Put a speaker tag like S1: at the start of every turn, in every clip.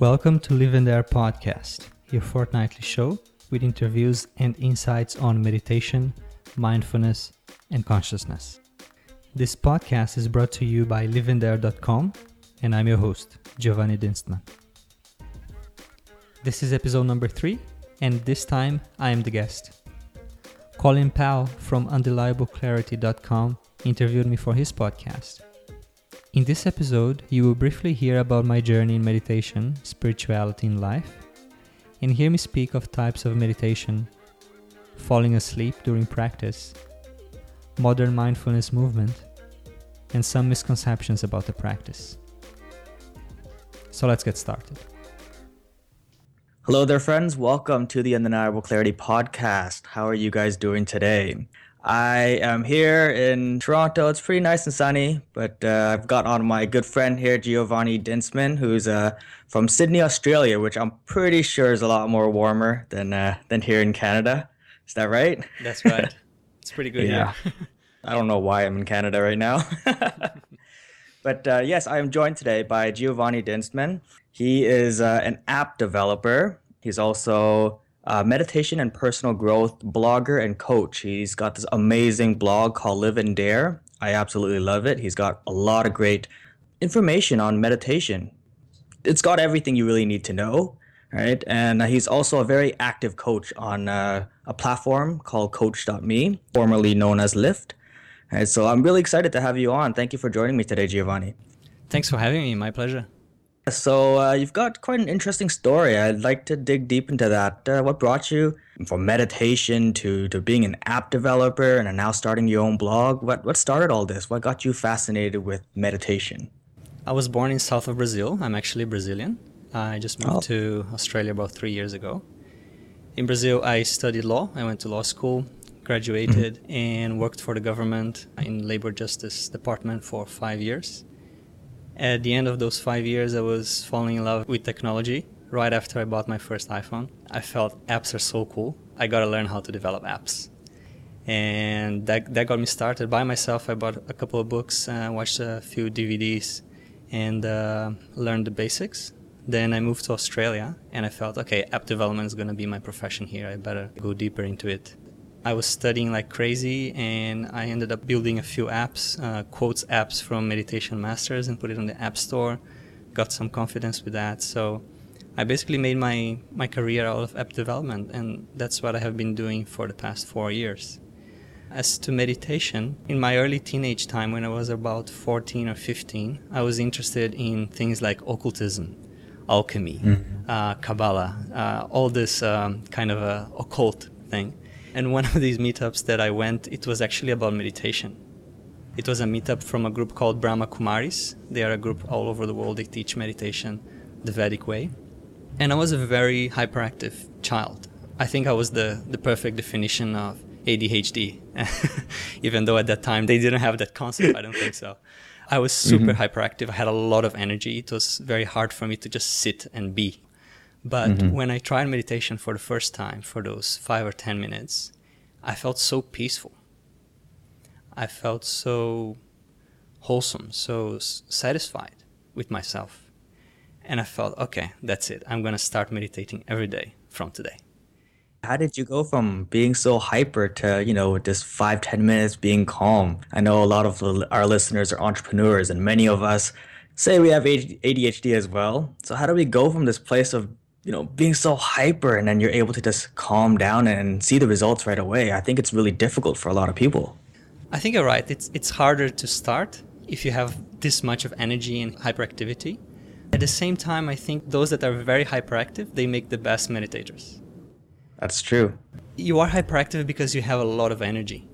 S1: Welcome to Live and Dare podcast, your fortnightly show with interviews and insights on meditation, mindfulness, and consciousness. This podcast is brought to you by liveanddare.com, and I'm your host, Giovanni Dienstmann. This is episode number three, and this time I am the guest. Colin Powell from undeniableclarity.com interviewed me for his podcast. In this episode, you will briefly hear about my journey in meditation, spirituality, and life, and hear me speak of types of meditation, falling asleep during practice, modern mindfulness movement, and some misconceptions about the practice. So let's get started.
S2: Hello there, friends. Welcome to the Undeniable Clarity podcast. How are you guys doing today? I am here in Toronto. It's pretty nice and sunny, but uh, I've got on my good friend here, Giovanni Dienstmann, who's uh, from Sydney, Australia, which I'm pretty sure is a lot more warmer than uh, than here in Canada. Is that right?
S1: That's right. It's pretty good yeah. here.
S2: I don't know why I'm in Canada right now. but uh, yes, I am joined today by Giovanni Dienstmann. He is uh, an app developer. He's also uh, meditation and personal growth blogger and coach. He's got this amazing blog called Live and Dare. I absolutely love it. He's got a lot of great information on meditation. It's got everything you really need to know, right? And he's also a very active coach on uh, a platform called Coach.me, formerly known as Lift. Right, so I'm really excited to have you on. Thank you for joining me today, Giovanni.
S1: Thanks for having me. My pleasure.
S2: So uh, you've got quite an interesting story. I'd like to dig deep into that. Uh, what brought you from meditation to, to being an app developer and now starting your own blog? What what started all this? What got you fascinated with meditation?
S1: I was born in south of Brazil. I'm actually Brazilian. I just moved oh. to Australia about three years ago. In Brazil, I studied law. I went to law school, graduated, mm-hmm. and worked for the government in labor justice department for five years. At the end of those five years, I was falling in love with technology. Right after I bought my first iPhone, I felt apps are so cool. I gotta learn how to develop apps. And that, that got me started. By myself, I bought a couple of books, uh, watched a few DVDs, and uh, learned the basics. Then I moved to Australia and I felt, okay, app development is to be my profession here. I better go deeper into it. I was studying like crazy, and I ended up building a few apps, uh, quotes apps from Meditation Masters, and put it on the App Store. Got some confidence with that, so I basically made my my career out of app development, and that's what I have been doing for the past four years. As to meditation, in my early teenage time, when I was about 14 or 15, I was interested in things like occultism, alchemy, mm-hmm. uh, Kabbalah, uh, all this um, kind of a occult thing. And one of these meetups that I went, it was actually about meditation. It was a meetup from a group called Brahma Kumaris. They are a group all over the world. They teach meditation the Vedic way. And I was a very hyperactive child. I think I was the, the perfect definition of ADHD, even though at that time they didn't have that concept. I don't think so. I was super mm-hmm. hyperactive. I had a lot of energy. It was very hard for me to just sit and be. But mm-hmm. when I tried meditation for the first time, for those five or 10 minutes, I felt so peaceful. I felt so wholesome, so satisfied with myself. And I felt, okay, that's it. I'm going to start meditating every day from today.
S2: How did you go from being so hyper to, you know, just five ten minutes being calm? I know a lot of our listeners are entrepreneurs, and many of us say we have ADHD as well. So, how do we go from this place of you know being so hyper and then you're able to just calm down and see the results right away i think it's really difficult for a lot of people.
S1: I think you're right. It's it's harder to start if you have this much of energy and hyperactivity. At the same time i think those that are very hyperactive they make the best meditators.
S2: That's true.
S1: You are hyperactive because you have a lot of energy.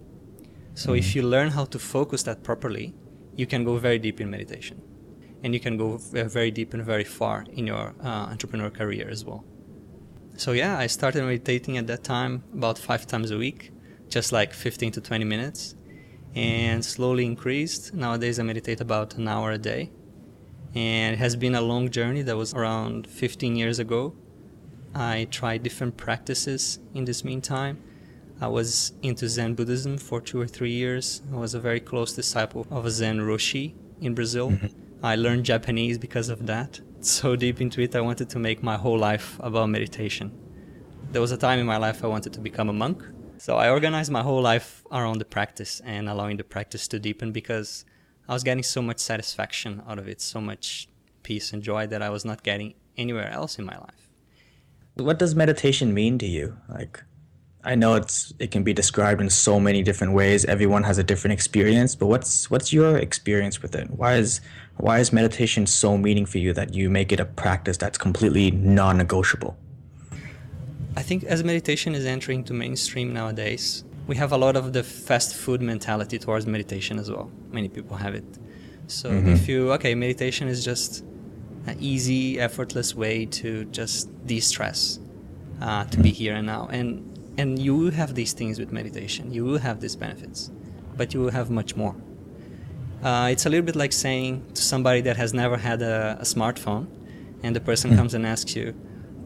S1: So mm-hmm. if you learn how to focus that properly you can go very deep in meditation and you can go very deep and very far in your uh, entrepreneur career as well. So yeah, I started meditating at that time about five times a week, just like 15 to 20 minutes, and slowly increased. Nowadays, I meditate about an hour a day, and it has been a long journey. That was around 15 years ago. I tried different practices in this meantime. I was into Zen Buddhism for two or three years. I was a very close disciple of a Zen Roshi in Brazil. Mm-hmm I learned Japanese because of that. so deep into it, I wanted to make my whole life about meditation. There was a time in my life I wanted to become a monk. So I organized my whole life around the practice and allowing the practice to deepen because I was getting so much satisfaction out of it, so much peace and joy that I was not getting anywhere else in my life.
S2: What does meditation mean to you? Like, I know it's it can be described in so many different ways. Everyone has a different experience, but what's what's your experience with it? Why is why is meditation so meaning for you that you make it a practice that's completely non-negotiable?
S1: I think as meditation is entering to mainstream nowadays, we have a lot of the fast food mentality towards meditation as well. Many people have it. So mm-hmm. if you okay, meditation is just an easy, effortless way to just de-stress, uh, to mm-hmm. be here and now, and and you will have these things with meditation. You will have these benefits, but you will have much more. Uh, it's a little bit like saying to somebody that has never had a, a smartphone, and the person mm-hmm. comes and asks you,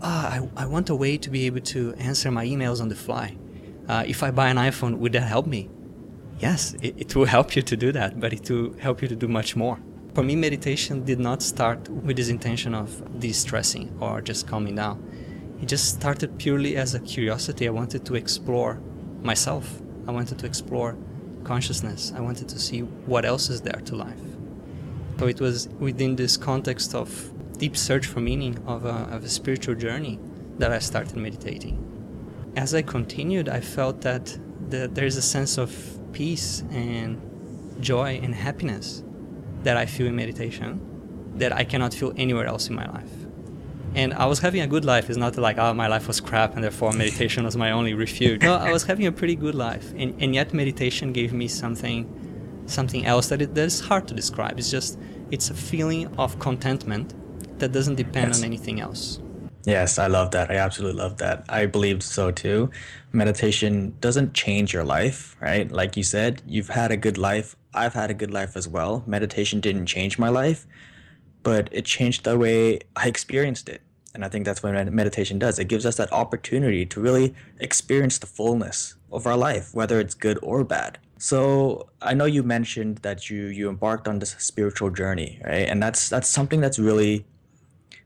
S1: "Ah, oh, I, I want a way to be able to answer my emails on the fly." uh, if I buy an iPhone, would that help me? Yes, it, it will help you to do that, but it will help you to do much more. For me, meditation did not start with this intention of de stressing or just calming down. It just started purely as a curiosity. I wanted to explore myself, I wanted to explore consciousness, I wanted to see what else is there to life. So it was within this context of deep search for meaning of a, of a spiritual journey that I started meditating as I continued, I felt that the, there's a sense of peace and joy and happiness that I feel in meditation that I cannot feel anywhere else in my life. And I was having a good life. It's not like, oh, my life was crap and therefore meditation was my only refuge. No, I was having a pretty good life. And, and yet meditation gave me something something else that, it, that is hard to describe. It's just, it's a feeling of contentment that doesn't depend yes. on anything else.
S2: Yes, I love that. I absolutely love that. I believe so too. Meditation doesn't change your life, right? Like you said, you've had a good life. I've had a good life as well. Meditation didn't change my life, but it changed the way I experienced it. And I think that's what meditation does. It gives us that opportunity to really experience the fullness of our life, whether it's good or bad. So I know you mentioned that you you embarked on this spiritual journey, right? And that's that's something that's really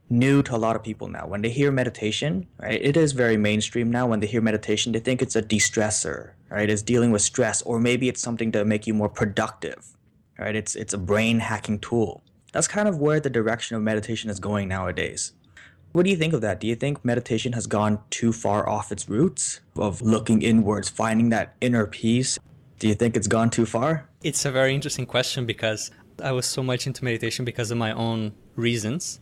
S2: new to a lot of people now. When they hear meditation, right, it is very mainstream now. When they hear meditation, they think it's a de-stressor, right? It's dealing with stress, or maybe it's something to make you more productive, right? It's it's a brain hacking tool. That's kind of where the direction of meditation is going nowadays. What do you think of that? Do you think meditation has gone too far off its roots of looking inwards, finding that inner peace? Do you think it's gone too far?
S1: It's a very interesting question because I was so much into meditation because of my own reasons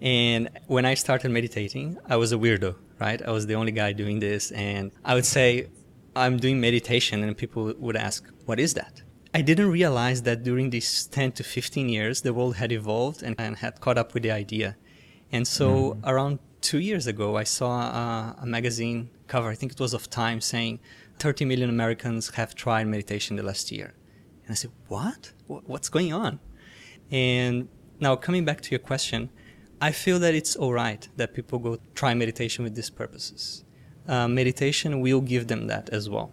S1: and when I started meditating, I was a weirdo, right? I was the only guy doing this. And I would say, I'm doing meditation, and people would ask, What is that? I didn't realize that during these 10 to 15 years, the world had evolved and, and had caught up with the idea. And so, mm. around two years ago, I saw a, a magazine cover, I think it was of Time, saying 30 million Americans have tried meditation the last year. And I said, What? What's going on? And now, coming back to your question, I feel that it's all right that people go try meditation with these purposes. Uh, meditation will give them that as well.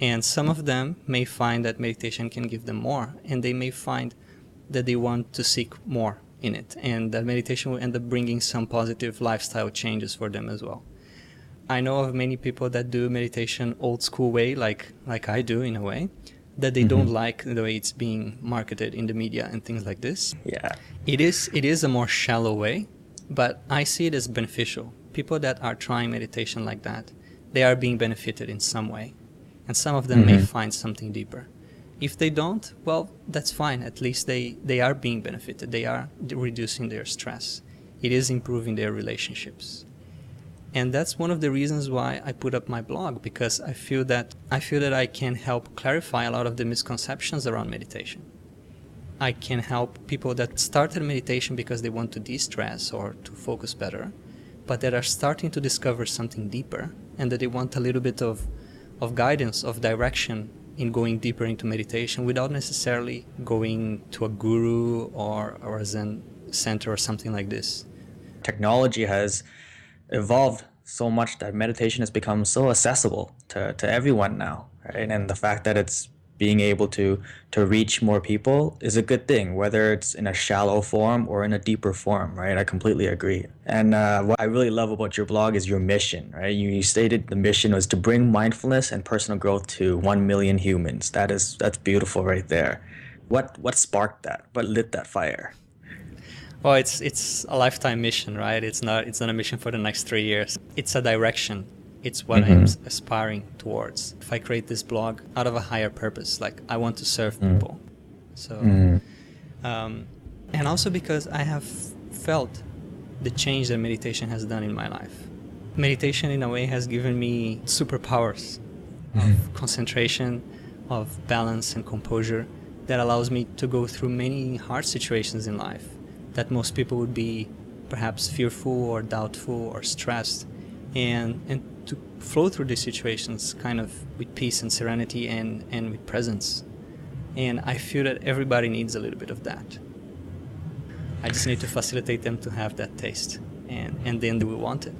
S1: And some of them may find that meditation can give them more, and they may find that they want to seek more in it, and that meditation will end up bringing some positive lifestyle changes for them as well. I know of many people that do meditation old school way, like like I do in a way, that they mm-hmm. don't like the way it's being marketed in the media and things like this.
S2: Yeah.
S1: It is it is a more shallow way, but I see it as beneficial. People that are trying meditation like that, they are being benefited in some way. And some of them mm-hmm. may find something deeper. If they don't, well, that's fine. At least they, they are being benefited. They are reducing their stress. It is improving their relationships and that's one of the reasons why I put up my blog because I feel that I feel that I can help clarify a lot of the misconceptions around meditation. I can help people that started meditation because they want to de-stress or to focus better, but that are starting to discover something deeper and that they want a little bit of of guidance, of direction in going deeper into meditation without necessarily going to a guru or, or a Zen center or something like this.
S2: Technology has evolved so much that meditation has become so accessible to, to everyone now, right? And the fact that it's being able to to reach more people is a good thing, whether it's in a shallow form or in a deeper form, right? I completely agree. And uh, what I really love about your blog is your mission, right? You, you stated the mission was to bring mindfulness and personal growth to one million humans. That is that's beautiful right there. What what sparked that? What lit that fire?
S1: Well, it's it's a lifetime mission, right? It's not it's not a mission for the next three years. It's a direction it's what mm-hmm. I'm aspiring towards. If I create this blog out of a higher purpose, like I want to serve mm. people. So, mm. um, and also because I have felt the change that meditation has done in my life. Meditation, in a way, has given me superpowers mm-hmm. of concentration, of balance, and composure that allows me to go through many hard situations in life that most people would be perhaps fearful or doubtful or stressed and and flow through these situations kind of with peace and serenity and and with presence. And i feel that everybody needs a little bit of that. I just need to facilitate them to have that taste. And and then they will want it?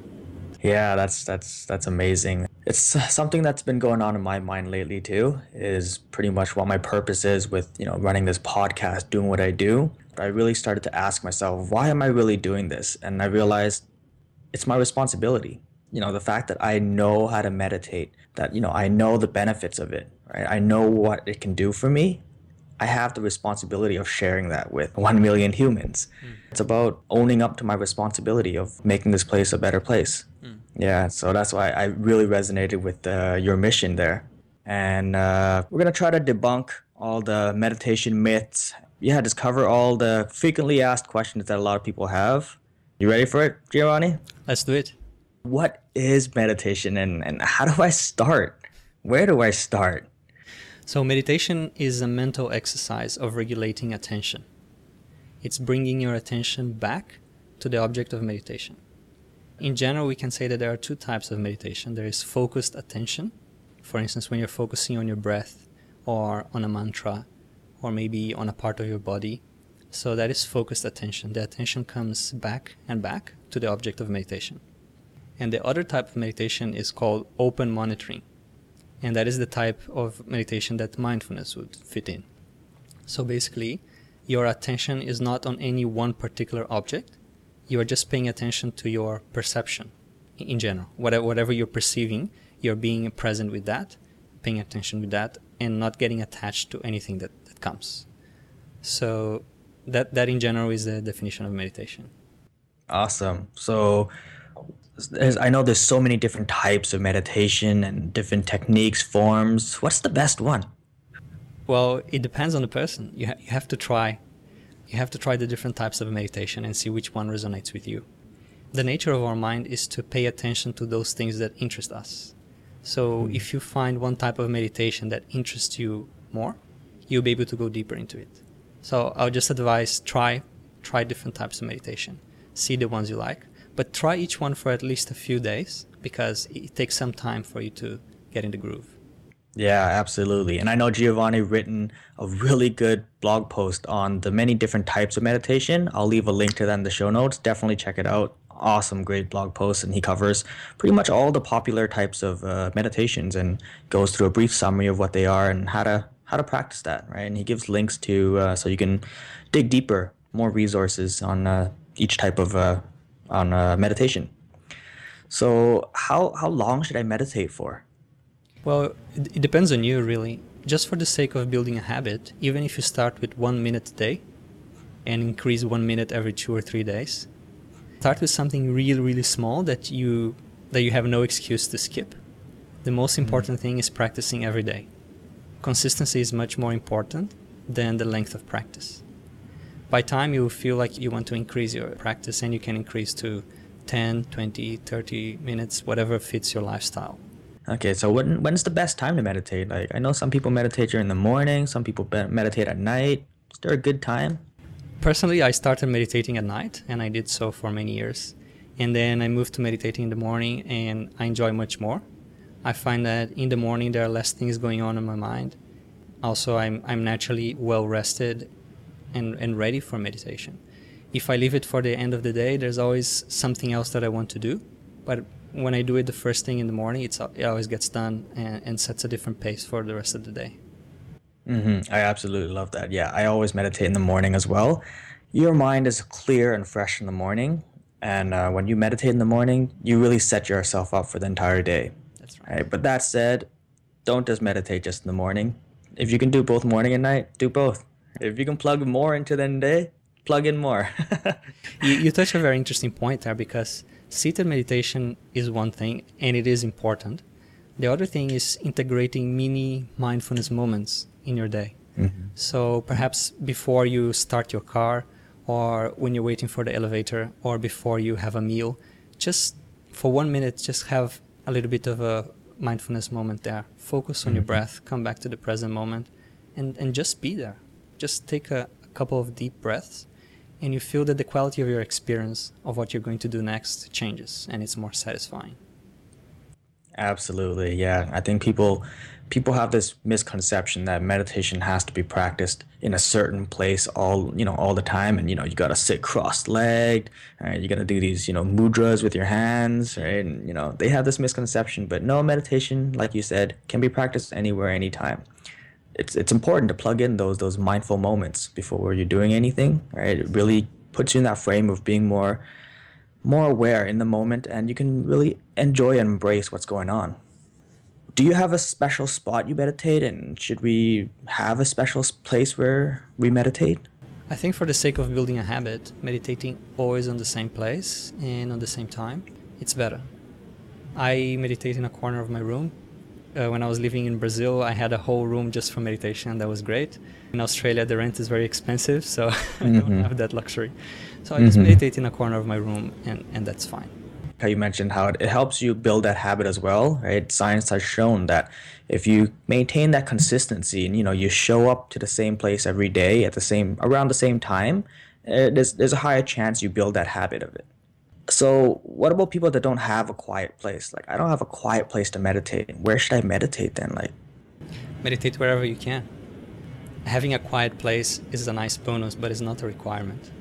S2: Yeah that's that's that's amazing. It's something that's been going on in my mind lately too is pretty much what my purpose is with you know running this podcast doing what i do. I really started to ask myself why am i really doing this? And i realized it's my responsibility you know the fact that i know how to meditate that you know i know the benefits of it right? I know what it can do for me. I have the responsibility of sharing that with 1 million humans. Mm. it's about owning up to my responsibility of making this place a better place. Mm. yeah so that's why i really resonated with uh, your mission there. And uh, we're going to try to debunk all the meditation myths. Yeah just cover all the frequently asked questions that a lot of people have. You ready for it giovanni?
S1: Let's do it
S2: what is meditation and, and how do I start? Where do I start?
S1: So, meditation is a mental exercise of regulating attention. It's bringing your attention back to the object of meditation. In general, we can say that there are two types of meditation there is focused attention. For instance, when you're focusing on your breath or on a mantra or maybe on a part of your body. So, that is focused attention. The attention comes back and back to the object of meditation. And the other type of meditation is called open monitoring. And that is the type of meditation that mindfulness would fit in. So basically, your attention is not on any one particular object. You are just paying attention to your perception in general. Whatever you're perceiving, you're being present with that, paying attention with that, and not getting attached to anything that, that comes. So that that in general is the definition of meditation.
S2: Awesome. So I know there's so many different types of meditation and different techniques, forms. What's the best one?
S1: Well, it depends on the person. You, ha- you have to try. You have to try the different types of meditation and see which one resonates with you. The nature of our mind is to pay attention to those things that interest us. So mm. if you find one type of meditation that interests you more, you'll be able to go deeper into it. So I'll just advise try try different types of meditation. See the ones you like but try each one for at least a few days because it takes some time for you to get in the groove.
S2: Yeah, absolutely. And I know Giovanni written a really good blog post on the many different types of meditation. I'll leave a link to that in the show notes. Definitely check it out. Awesome, great blog post, and he covers pretty much all the popular types of uh, meditations and goes through a brief summary of what they are and how to how to practice that. Right, and he gives links to uh, so you can dig deeper, more resources on uh, each type of uh, on uh, meditation. So how how long should I meditate for?
S1: Well, it, it depends on you really. Just for the sake of building a habit, even if you start with one minute a day and increase one minute every two or three days, start with something really really small that you that you have no excuse to skip. The most mm-hmm. important thing is practicing every day. Consistency is much more important than the length of practice by time you feel like you want to increase your practice and you can increase to 10 20 30 minutes whatever fits your lifestyle.
S2: Okay so when when's the best time to meditate? Like i know some people meditate during the morning some people meditate at night. Is there a good time?
S1: Personally i started meditating at night and i did so for many years. And then i moved to meditating in the morning and i enjoy much more. I find that in the morning there are less things going on in my mind. Also i'm, I'm naturally well rested and, and ready for meditation. If I leave it for the end of the day, there's always something else that I want to do. But when I do it the first thing in the morning, it's, it always gets done and, and sets a different pace for the rest of the day.
S2: Mm-hmm. I absolutely love that. Yeah, I always meditate in the morning as well. Your mind is clear and fresh in the morning, and uh, when you meditate in the morning, you really set yourself up for the entire day.
S1: That's right.
S2: right. But that said, don't just meditate just in the morning. If you can do both morning and night, do both. If you can plug more into the day, plug in more.
S1: you, you touch a very interesting point there because seated meditation is one thing and it is important. The other thing is integrating mini mindfulness moments in your day. Mm-hmm. So perhaps before you start your car, or when you're waiting for the elevator, or before you have a meal, just for one minute, just have a little bit of a mindfulness moment there. Focus on mm-hmm. your breath, come back to the present moment, and, and just be there. Just take a, a couple of deep breaths, and you feel that the quality of your experience of what you're going to do next changes, and it's more satisfying.
S2: Absolutely, yeah. I think people people have this misconception that meditation has to be practiced in a certain place all you know all the time and you know you got to sit cross-legged right you got to do these you know mudras with your hands right and you know they have this misconception but no meditation like you said can be practiced anywhere anytime it's it's important to plug in those those mindful moments before you're doing anything right? It really puts you in that frame of being more more aware in the moment and you can really enjoy and embrace what's going on. Do you have a special spot you meditate and should we have a special place where we meditate?
S1: I think for the sake of building a habit meditating always on the same place and on the same time it's better. I meditate in a corner of my room uh, when i was living in brazil i had a whole room just for meditation that was great in australia the rent is very expensive so mm-hmm. i don't mm-hmm. have that luxury so i just mm-hmm. meditate in a corner of my room and, and that's fine
S2: how you mentioned how it, it helps you build that habit as well right science has shown that if you maintain that consistency and you know you show up to the same place every day at the same around the same time uh, there's there's a higher chance you build that habit of it so what about people that don't have a quiet place like i don't have a quiet place to meditate where should i meditate then like
S1: meditate wherever you can having a quiet place is a nice bonus but it's not a requirement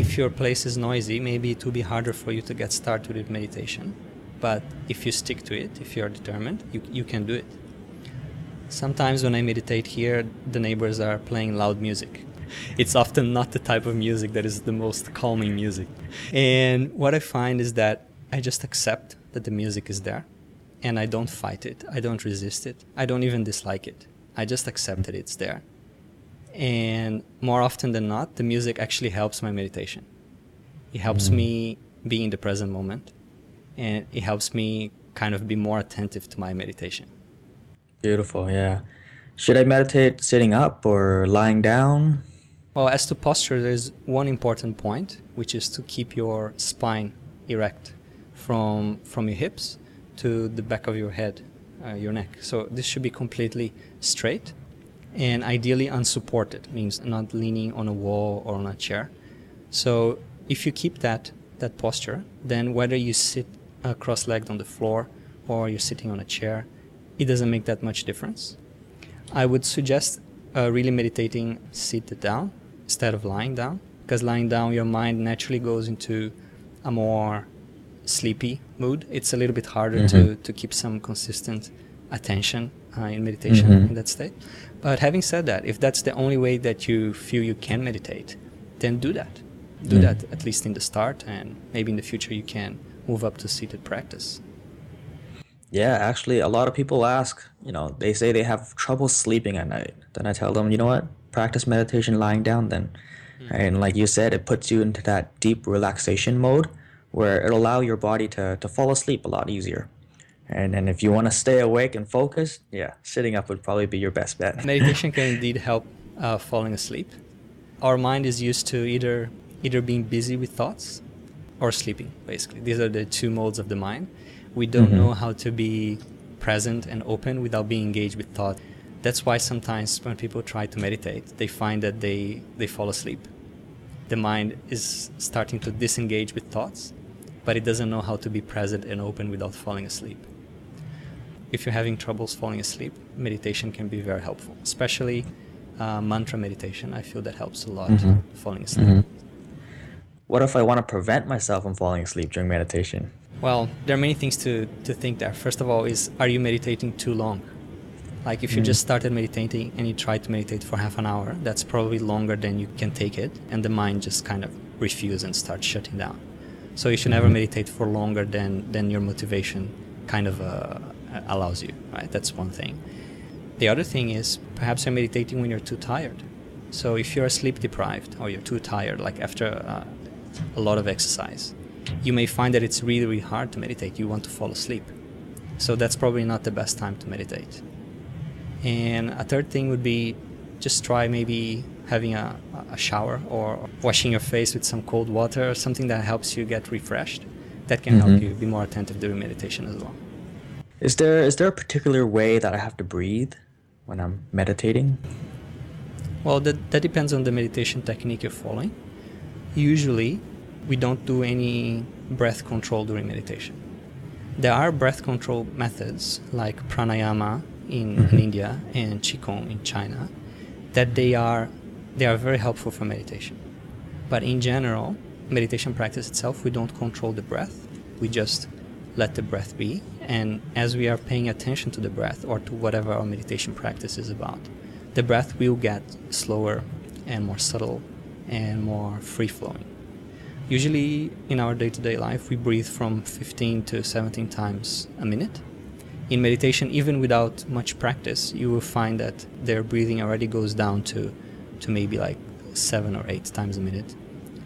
S1: if your place is noisy, maybe it will be harder for you to get started with meditation. But if you stick to it, if you're determined, you, you can do it. Sometimes when I meditate here, the neighbors are playing loud music. It's often not the type of music that is the most calming music. And what I find is that I just accept that the music is there and I don't fight it. I don't resist it. I don't even dislike it. I just accept that it's there and more often than not the music actually helps my meditation it helps mm. me be in the present moment and it helps me kind of be more attentive to my meditation
S2: beautiful yeah should i meditate sitting up or lying down
S1: well as to posture there's one important point which is to keep your spine erect from from your hips to the back of your head uh, your neck. So this should be completely straight and ideally unsupported means not leaning on a wall or on a chair. So if you keep that that posture then whether you sit uh, cross-legged on the floor or you're sitting on a chair it doesn't make that much difference. I would suggest uh, really meditating seated down instead of lying down because lying down your mind naturally goes into a more sleepy mood it's a little bit harder mm-hmm. to, to keep some consistent attention uh, in meditation mm-hmm. in that state but having said that, if that's the only way that you feel you can meditate, then do that. Do mm. that at least in the start, and maybe in the future you can move up to seated practice.
S2: Yeah, actually, a lot of people ask, you know, they say they have trouble sleeping at night. Then I tell them, you know what, practice meditation lying down then. Mm. And like you said, it puts you into that deep relaxation mode where it'll allow your body to, to fall asleep a lot easier. And then if you want to stay awake and focused, yeah, sitting up would probably be your best bet.
S1: Meditation can indeed help uh, falling asleep. Our mind is used to either either being busy with thoughts or sleeping. Basically, these are the two modes of the mind. We don't mm-hmm. know how to be present and open without being engaged with thought. That's why sometimes when people try to meditate, they find that they they fall asleep. The mind is starting to disengage with thoughts, but it doesn't know how to be present and open without falling asleep if you're having troubles falling asleep, meditation can be very helpful, especially uh, mantra meditation. I feel that helps a lot mm-hmm. falling asleep. Mm-hmm.
S2: What if I want to prevent myself from falling asleep during meditation?
S1: Well, there are many things to, to think there. First of all, is are you meditating too long? Like if you mm. just started meditating and you try to meditate for half an hour, that's probably longer than you can take it, and the mind just kind of refuses and starts shutting down. So you should mm-hmm. never meditate for longer than than your motivation kind of uh, allows you. Right? That's one thing. The other thing is perhaps you're meditating when you're too tired. So if you're sleep deprived or you're too tired, like after uh, a lot of exercise, you may find that it's really, really hard to meditate. You want to fall asleep. So that's probably not the best time to meditate. And a third thing would be just try maybe having a, a shower or washing your face with some cold water or something that helps you get refreshed. That can mm-hmm. help you be more attentive during meditation as well.
S2: Is there is there a particular way that I have to breathe when I'm meditating?
S1: Well, that, that depends on the meditation technique you're following. Usually, we don't do any breath control during meditation. There are breath control methods like pranayama in, mm-hmm. in India and qigong in China that they are they are very helpful for meditation. But in general, meditation practice itself, we don't control the breath. We just let the breath be. And as we are paying attention to the breath or to whatever our meditation practice is about, the breath will get slower and more subtle and more free flowing. Usually, in our day to day life, we breathe from 15 to 17 times a minute. In meditation, even without much practice, you will find that their breathing already goes down to, to maybe like seven or eight times a minute.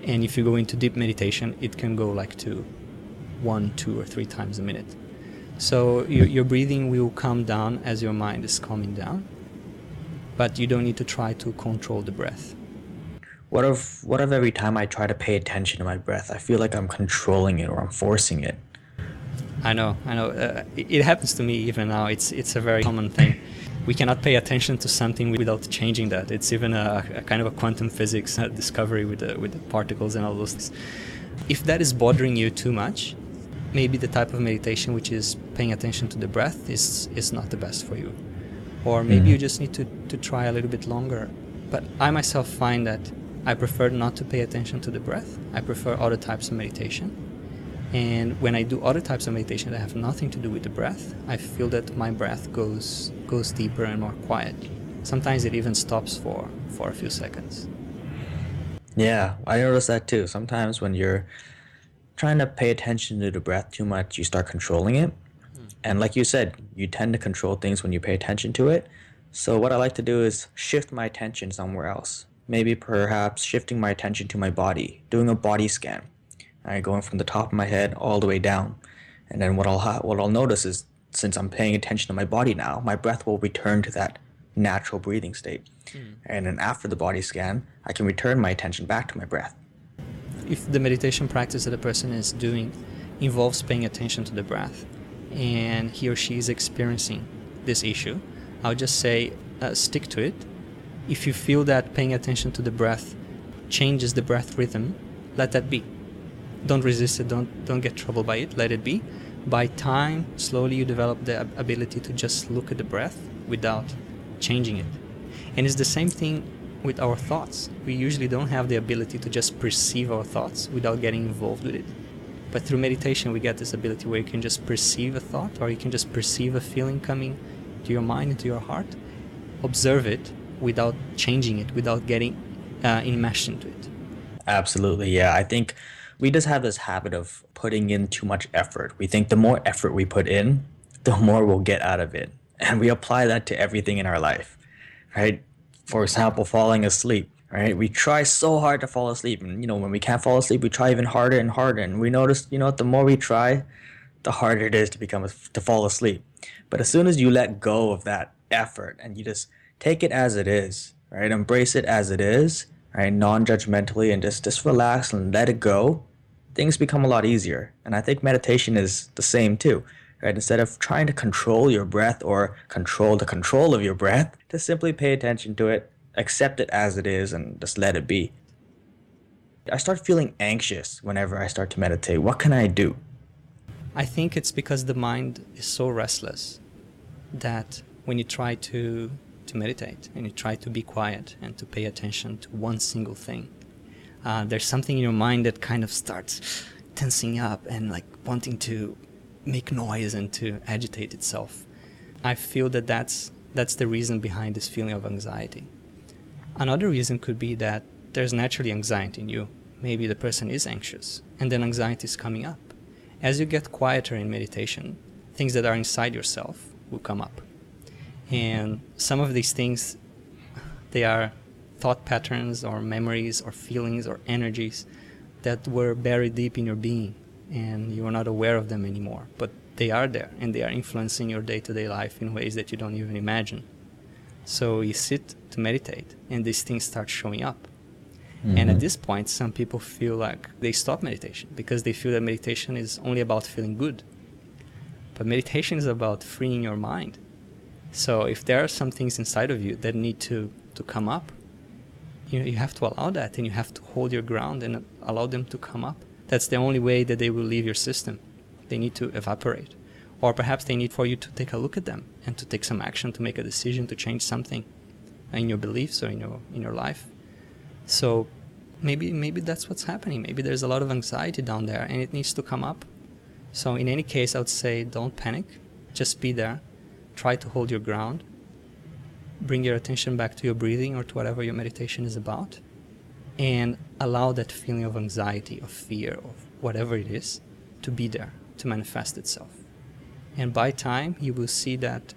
S1: And if you go into deep meditation, it can go like to one, two, or three times a minute. So your, your breathing will calm down as your mind is calming down, but you don't need to try to control the breath.
S2: What if what if every time I try to pay attention to my breath, I feel like I'm controlling it or I'm forcing it?
S1: I know, I know. Uh, it, happens to me even now. It's it's a very common thing. We cannot pay attention to something without changing that. It's even a, a kind of a quantum physics uh, discovery with the, with the particles and all those things. If that is bothering you too much, maybe the type of meditation which is paying attention to the breath is is not the best for you. Or maybe mm-hmm. you just need to, to try a little bit longer. But I myself find that I prefer not to pay attention to the breath. I prefer other types of meditation. And when I do other types of meditation that have nothing to do with the breath, I feel that my breath goes goes deeper and more quiet. Sometimes it even stops for for a few seconds.
S2: Yeah, I notice that too. Sometimes when you're trying to pay attention to the breath too much, you start controlling it. Mm. And like you said, you tend to control things when you pay attention to it. So what I like to do is shift my attention somewhere else maybe perhaps shifting my attention to my body, doing a body scan, right, going from the top of my head all the way down. And then what I'll ha- what I'll notice is since I'm paying attention to my body now, my breath will return to that natural breathing state. Mm. And then after the body scan, I can return my attention back to my breath.
S1: If the meditation practice that a person is doing involves paying attention to the breath, and he or she is experiencing this issue, I'll just say uh, stick to it if you feel that paying attention to the breath changes the breath rhythm, let that be. Don't resist it, don't, don't get troubled by it, let it be. By time, slowly you develop the ability to just look at the breath without changing it. And it's the same thing with our thoughts. We usually don't have the ability to just perceive our thoughts without getting involved with it. But through meditation, we get this ability where you can just perceive a thought or you can just perceive a feeling coming to your mind, into your heart, observe it, without changing it, without getting uh, enmeshed into it.
S2: Absolutely, yeah. I think we just have this habit of putting in too much effort. We think the more effort we put in, the more we'll get out of it. And we apply that to everything in our life, right? For example, falling asleep, right? We try so hard to fall asleep. And, you know, when we can't fall asleep, we try even harder and harder. And we notice, you know, the more we try, the harder it is to become, to fall asleep. But as soon as you let go of that effort and you just take it as it is, right? Embrace it as it is, right? Non-judgmentally and just just relax and let it go. Things become a lot easier. And I think meditation is the same too. Right? Instead of trying to control your breath or control the control of your breath, just simply pay attention to it, accept it as it is, and just let it be. I start feeling anxious whenever I start to meditate. What can I do?
S1: I think it's because the mind is so restless that when you try to to meditate and you try to be quiet and to pay attention to one single thing, uh, there's something in your mind that kind of starts tensing up and like wanting to make noise and to agitate itself. I feel that that's that's the reason behind this feeling of anxiety. Another reason could be that there's naturally anxiety in you. Maybe the person is anxious, and then anxiety is coming up. As you get quieter in meditation, things that are inside yourself will come up. And some of these things, they are thought patterns or memories or feelings or energies that were buried deep in your being and you are not aware of them anymore. But they are there and they are influencing your day to day life in ways that you don't even imagine. So you sit to meditate and these things start showing up. Mm-hmm. And at mm-hmm. this point, some people feel like they stop meditation because they feel that meditation is only about feeling good. But meditation is about freeing your mind. So if there are some things inside of you that need to, to come up, you, know, you have to allow that and you have to hold your ground and allow them to come up. That's the only way that they will leave your system. They need to evaporate. Or perhaps they need for you to take a look at them and to take some action to make a decision to change something in your beliefs or in your in your life. So maybe maybe that's what's happening. Maybe there's a lot of anxiety down there and it needs to come up. So in any case I would say don't panic. Just be there. Try to hold your ground. Bring your attention back to your breathing or to whatever your meditation is about and allow that feeling of anxiety, of fear, of whatever it is, to be there, to manifest itself. And by time, you will see that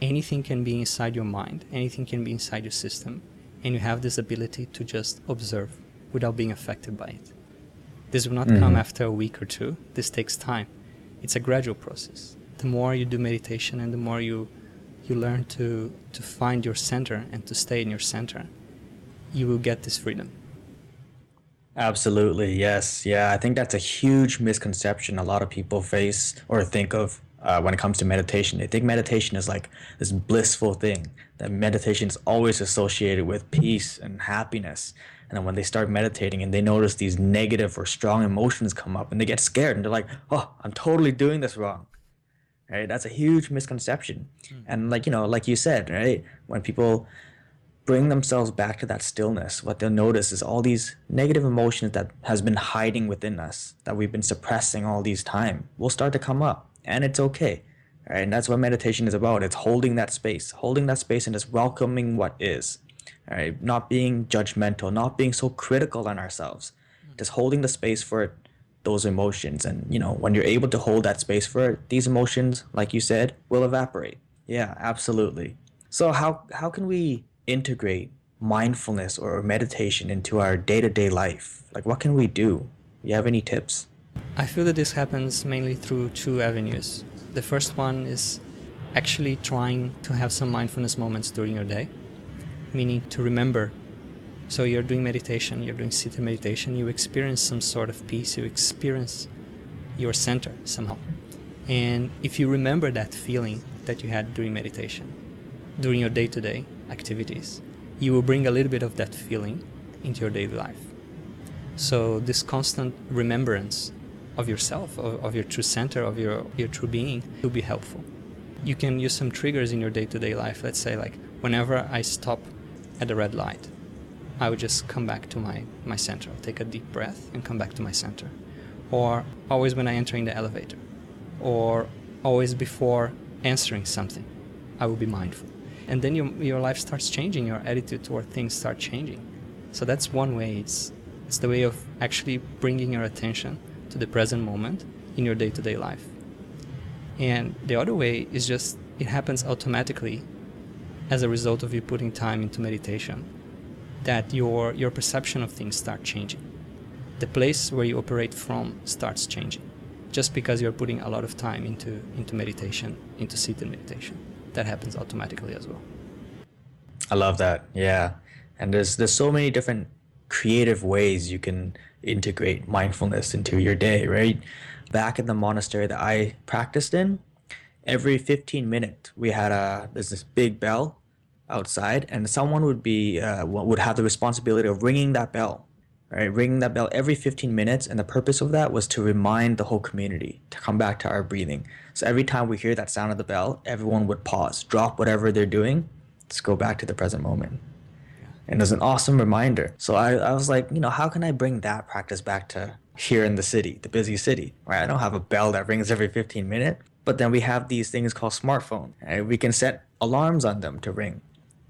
S1: anything can be inside your mind, anything can be inside your system, and you have this ability to just observe without being affected by it. This will not mm-hmm. come after a week or two. This takes time. It's a gradual process. The more you do meditation and the more you you learn to to find your center and to stay in your center, you will get this freedom.
S2: Absolutely, yes. Yeah, I think that's a huge misconception a lot of people face or think of uh, when it comes to meditation. They think meditation is like this blissful thing, that meditation is always associated with peace and happiness. And then when they start meditating and they notice these negative or strong emotions come up and they get scared and they're like, oh, I'm totally doing this wrong. Right? That's a huge misconception. Mm. And like, you know, like you said, right? When people bring themselves back to that stillness, what they'll notice is all these negative emotions that has been hiding within us, that we've been suppressing all these time, will start to come up, and it's okay. Right? And that's what meditation is about. It's holding that space, holding that space, and just welcoming what is. Right? Not being judgmental, not being so critical on ourselves, just holding the space for those emotions. And you know, when you're able to hold that space for it, these emotions, like you said, will evaporate. Yeah, absolutely. So how how can we integrate mindfulness or meditation into our day-to-day life? Like what can we do? You have any tips?
S1: I feel that this happens mainly through two avenues. The first one is actually trying to have some mindfulness moments during your day, meaning to remember. So you're doing meditation, you're doing sitting meditation, you experience some sort of peace, you experience your center somehow. And if you remember that feeling that you had during meditation, during your day to day, activities, you will bring a little bit of that feeling into your daily life. So this constant remembrance of yourself, of, of your true center, of your, your true being, will be helpful. You can use some triggers in your day-to-day life. Let's say like whenever I stop at a red light, I would just come back to my, my center. I'll take a deep breath and come back to my center. Or always when I enter in the elevator. Or always before answering something, I will be mindful and then your, your life starts changing your attitude toward things start changing so that's one way it's it's the way of actually bringing your attention to the present moment in your day-to-day life and the other way is just it happens automatically as a result of you putting time into meditation that your your perception of things start changing the place where you operate from starts changing just because you're putting a lot of time into into meditation into seated meditation that happens automatically as well.
S2: I love that. Yeah. And there's there's so many different creative ways you can integrate mindfulness into your day, right? Back in the monastery that I practiced in, every 15 minutes we had a there's this big bell outside and someone would be uh, would have the responsibility of ringing that bell right? Ringing that bell every 15 minutes, and the purpose of that was to remind the whole community to come back to our breathing. So every time we hear that sound of the bell, everyone would pause, drop whatever they're doing, just go back to the present moment. And it was an awesome reminder. So I, I was like, you know, how can I bring that practice back to here in the city, the busy city, right? I don't have a bell that rings every 15 minutes, But then we have these things called smartphone. Right? We can set alarms on them to ring.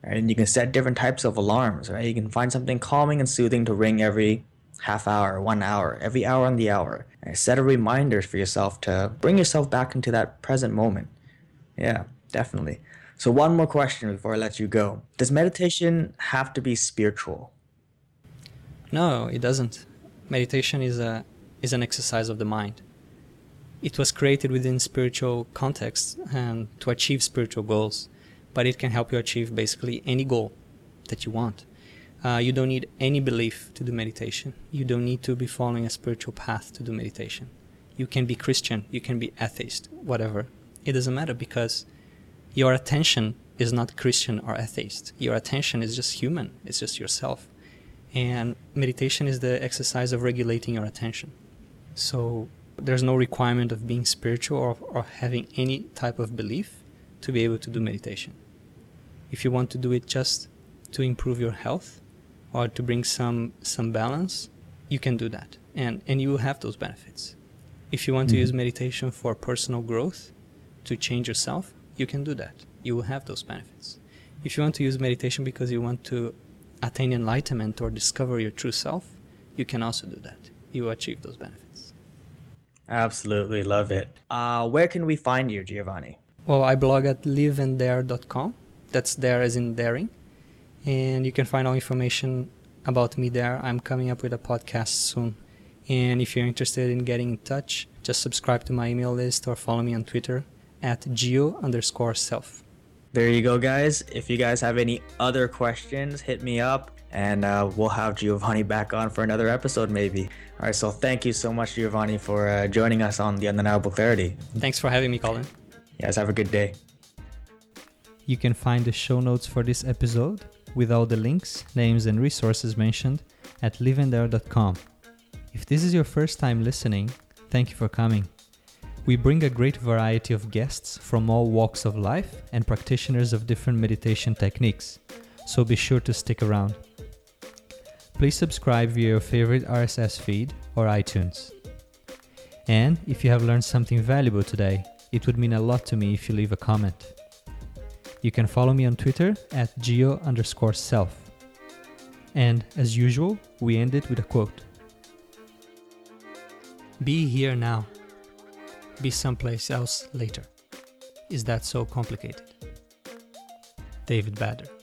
S2: And you can set different types of alarms. Right? You can find something calming and soothing to ring every half hour, one hour, every hour on the hour. Right? Set a reminders for yourself to bring yourself back into that present moment. Yeah, definitely. So one more question before I let you go. Does meditation have to be spiritual?
S1: No, it doesn't. Meditation is a is an exercise of the mind. It was created within spiritual context and to achieve spiritual goals, but it can help you achieve basically any goal that you want. Uh, you don't need any belief to do meditation. You don't need to be following a spiritual path to do meditation. You can be Christian, you can be atheist, whatever. It doesn't matter because your attention is not Christian or atheist. Your attention is just human, it's just yourself. And meditation is the exercise of regulating your attention. So there's no requirement of being spiritual or, or having any type of belief to be able to do meditation. If you want to do it just to improve your health or to bring some some balance, you can do that. And and you will have those benefits. If you want mm-hmm. to use meditation for personal growth, to change yourself, you can do that. You will have those benefits. If you want to use meditation because you want to attain enlightenment or discover your true self, you can also do that. You will achieve those benefits.
S2: Absolutely love it. Uh, where can we find you, Giovanni?
S1: Well, I blog at liveanddare.com. That's there as in daring. And you can find all information about me there. I'm coming up with a podcast soon. And if you're interested in getting in touch, just subscribe to my email list or follow me on Twitter at geo underscore self.
S2: There you go, guys. If you guys have any other questions, hit me up and uh, we'll have Giovanni back on for another episode, maybe. All right, so thank you so much, Giovanni, for uh, joining us on The Undeniable Clarity.
S1: Thanks for having me, Colin.
S2: Yes, have a good day.
S1: You can find the show notes for this episode with all the links, names, and resources mentioned at liveanddare.com. If this is your first time listening, thank you for coming. We bring a great variety of guests from all walks of life and practitioners of different meditation techniques, so be sure to stick around. Please subscribe via your favorite RSS feed or iTunes. And if you have learned something valuable today, it would mean a lot to me if you leave a comment. You can follow me on Twitter at geo underscore self. And as usual, we end it with a quote Be here now be someplace else later. Is that so complicated? David Bader.